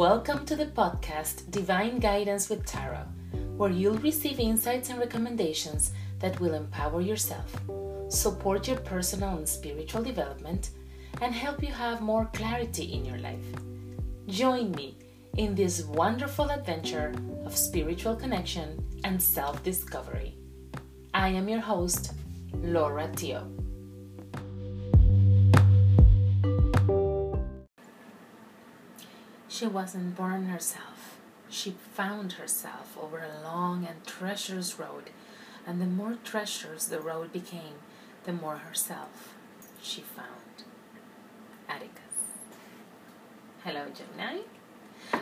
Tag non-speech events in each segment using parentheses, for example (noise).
Welcome to the podcast Divine Guidance with Tarot, where you'll receive insights and recommendations that will empower yourself, support your personal and spiritual development, and help you have more clarity in your life. Join me in this wonderful adventure of spiritual connection and self discovery. I am your host, Laura Tio. She wasn't born herself. She found herself over a long and treacherous road, and the more treacherous the road became, the more herself she found. Atticus. Hello, Gemini.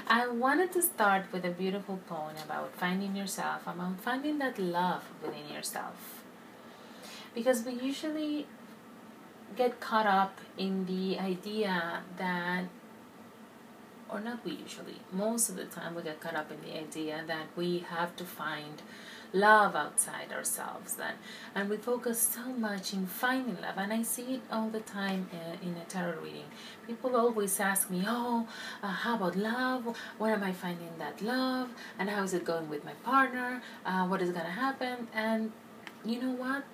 I wanted to start with a beautiful poem about finding yourself, about finding that love within yourself. Because we usually get caught up in the idea that or not we usually, most of the time we get caught up in the idea that we have to find love outside ourselves then. And we focus so much in finding love and i see it all the time uh, in a tarot reading. People always ask me oh uh, how about love? Where am i finding that love? And how is it going with my partner? Uh, what is going to happen? And you know what?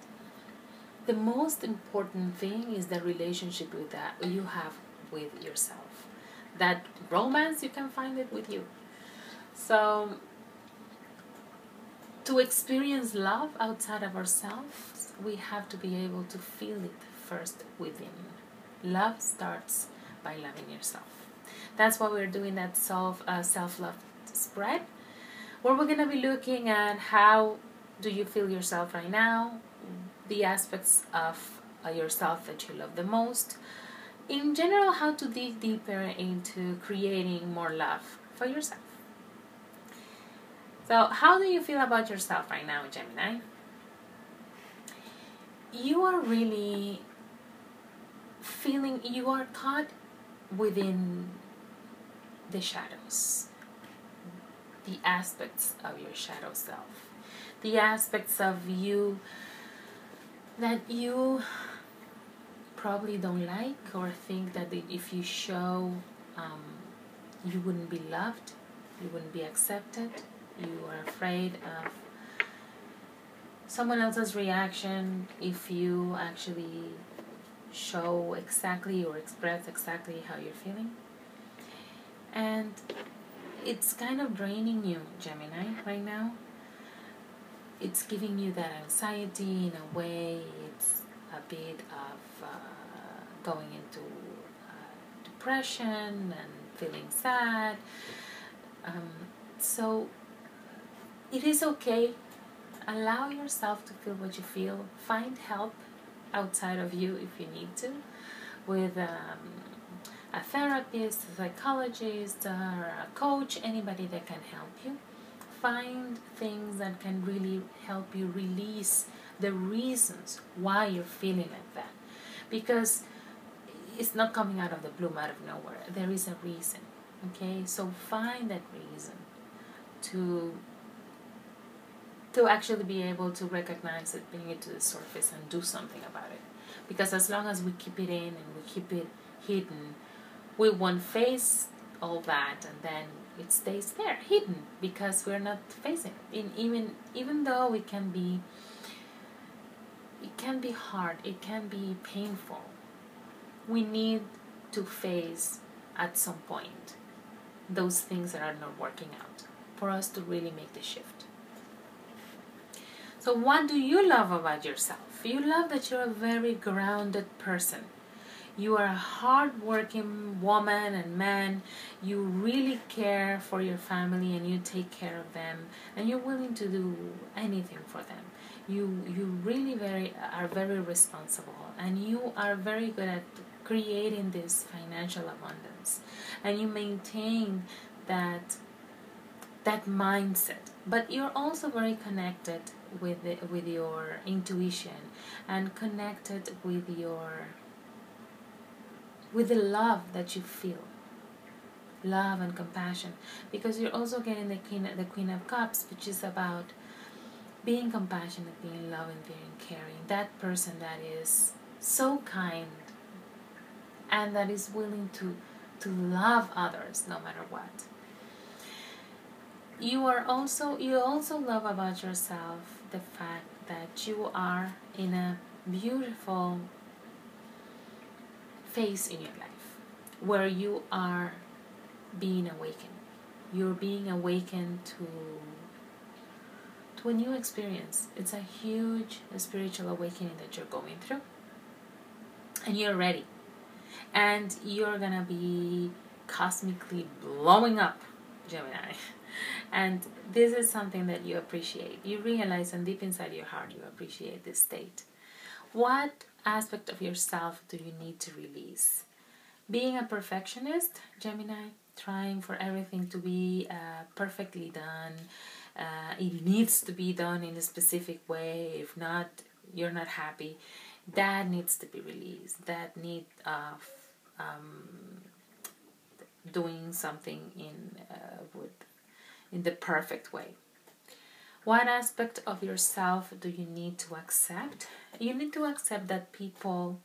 The most important thing is the relationship with that you have with yourself that romance you can find it with you. So to experience love outside of ourselves we have to be able to feel it first within. Love starts by loving yourself. That's why we're doing that self uh, self-love spread where we're going to be looking at how do you feel yourself right now the aspects of uh, yourself that you love the most in general, how to dig deeper into creating more love for yourself. So, how do you feel about yourself right now, Gemini? You are really feeling you are caught within the shadows, the aspects of your shadow self, the aspects of you that you probably don't like or think that if you show um, you wouldn't be loved, you wouldn't be accepted, you are afraid of someone else's reaction if you actually show exactly or express exactly how you're feeling. And it's kind of draining you, Gemini, right now. It's giving you that anxiety in a way, a bit of. Uh, going into uh, depression and feeling sad. Um, so it is okay. Allow yourself to feel what you feel. Find help outside of you if you need to, with um, a therapist, a psychologist, or a coach, anybody that can help you. Find things that can really help you release the reasons why you're feeling like that. Because it's not coming out of the blue out of nowhere. There is a reason. Okay, so find that reason to to actually be able to recognize it, bring it to the surface, and do something about it. Because as long as we keep it in and we keep it hidden, we won't face all that, and then it stays there hidden because we're not facing it. In, even even though it can be it can be hard, it can be painful we need to face at some point those things that are not working out for us to really make the shift. So, what do you love about yourself? You love that you're a very grounded person. You are a hardworking woman and man. You really care for your family and you take care of them, and you're willing to do anything for them. You you really very are very responsible, and you are very good at creating this financial abundance and you maintain that that mindset but you're also very connected with the, with your intuition and connected with your with the love that you feel. Love and compassion. Because you're also getting the queen the queen of cups which is about being compassionate being loving being caring. That person that is so kind and that is willing to to love others no matter what. You are also you also love about yourself the fact that you are in a beautiful phase in your life where you are being awakened. You're being awakened to to a new experience. It's a huge spiritual awakening that you're going through. And you're ready. And you're gonna be cosmically blowing up gemini. (laughs) And this is something that you appreciate. You realize and deep inside your heart you appreciate this state what aspect of yourself do you need to release? Being a perfectionist gemini trying for everything to be uh, perfectly done uh, it needs to be done in a specific way. If not you're not happy. That needs to be released. That need of um, doing something in uh, with in the perfect way. What aspect of yourself do you need to accept? You need to accept that people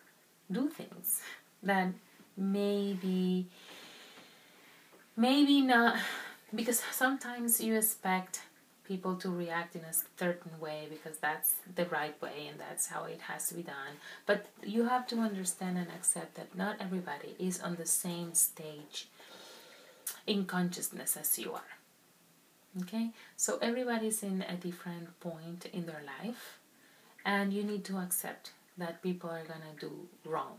do things that maybe maybe not because sometimes you expect people to react in a certain way because that's the right way and that's how it has to be done. But you have to understand and accept that not everybody is on the same stage in consciousness as you are. Okay? So everybody's in a different point in their life and you need to accept that people are to do wrong.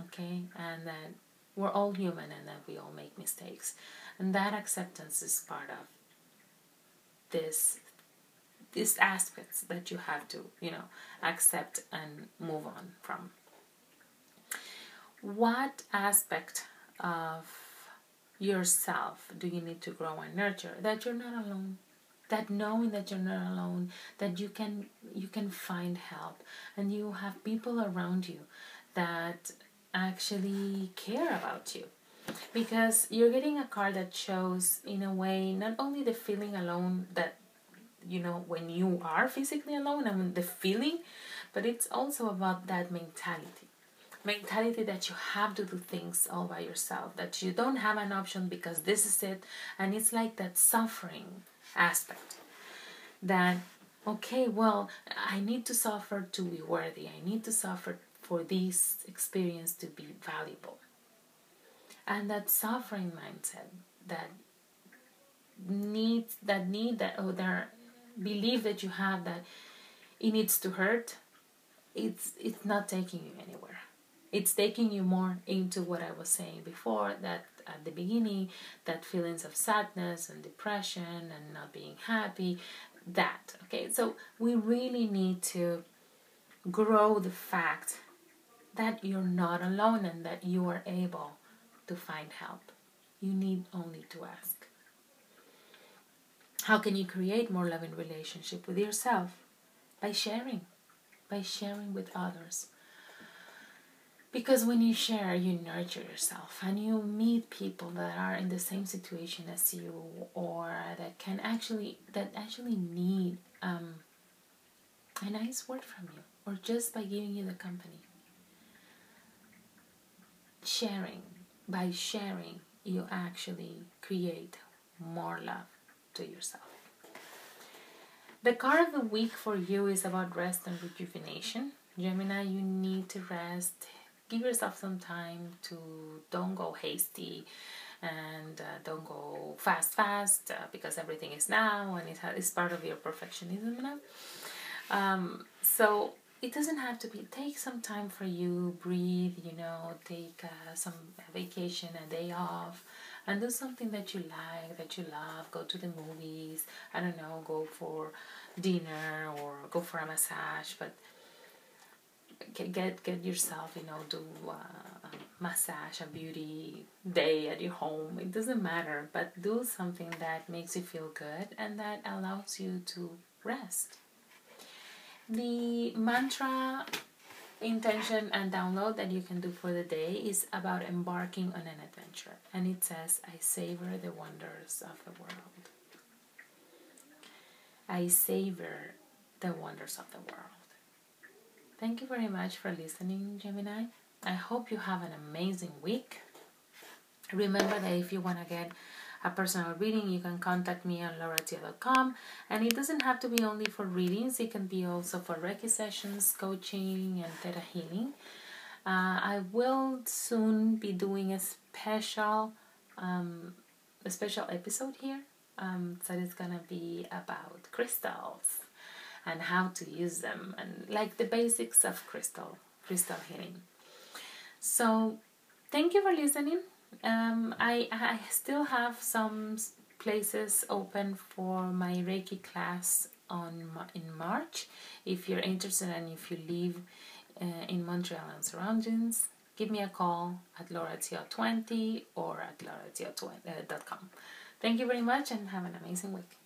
Okay? And that we're all human and that we all make mistakes. And that acceptance is part of this these aspects that you have to you know accept and move on from what aspect of yourself. Do you need to grow and nurture? That you're not alone. That knowing that you're not alone that you can you can find help. And you have people around you that actually care about you. Because you're getting a card that shows in a way not only the feeling alone that you know when you are physically alone and the feeling but it's also about that mentality mentality that you have to do things all by yourself that you don't have an option because this is it. And it's like that suffering aspect that okay well i need to suffer to be worthy. I need to suffer for this experience to be valuable. And that suffering mindset that needs that need that or that belief that you have that it needs to hurt it's it's not taking you anywhere it's taking you more into what i was saying before that at the beginning that feelings of sadness and depression and not being happy that okay so we really need to grow the fact that you're not alone and that you are able to find help. You need only to ask. How can you create more loving relationship with yourself? By sharing, by sharing with others. Because when you share, you nurture yourself and you meet people that are in the same situation as you or that can actually that actually need um, a nice word from you or just by giving you the company. Sharing by sharing, you actually create more love to yourself. The card of the week for you is about rest and rejuvenation. Gemini, you need to rest. Give yourself some time to don't go hasty and uh, don't go fast, fast uh, because everything is now and it it's part of your perfectionism now. Um, so it doesn't have to be take some time for you breathe you know take uh, some vacation a day off and do something that you like that you love go to the movies i don't know go for dinner or go for a massage but get get yourself you know do a massage a beauty day at your home it doesn't matter but do something that makes you feel good and that allows you to rest the mantra intention and download that you can do for the day is about embarking on an adventure. And it says, I savor the wonders of the world. I savor the wonders of the world. Thank you very much for listening, Gemini. I hope you have an amazing week. Remember that if you want to get a personal reading, you can contact me on lauratio.com. And it doesn't have to be only for readings, it can be also for Reiki sessions, coaching, and Theta healing. Uh, I will soon be doing a special, um, a special episode here um, that is gonna be about crystals and how to use them and like the basics of crystal crystal healing. So, thank you for listening. Um, I I still have some places open for my Reiki class on in March. If you're interested and if you live uh, in Montreal and surroundings, give me a call at lauratio20 or at lauratio20.com. Thank you very much and have an amazing week.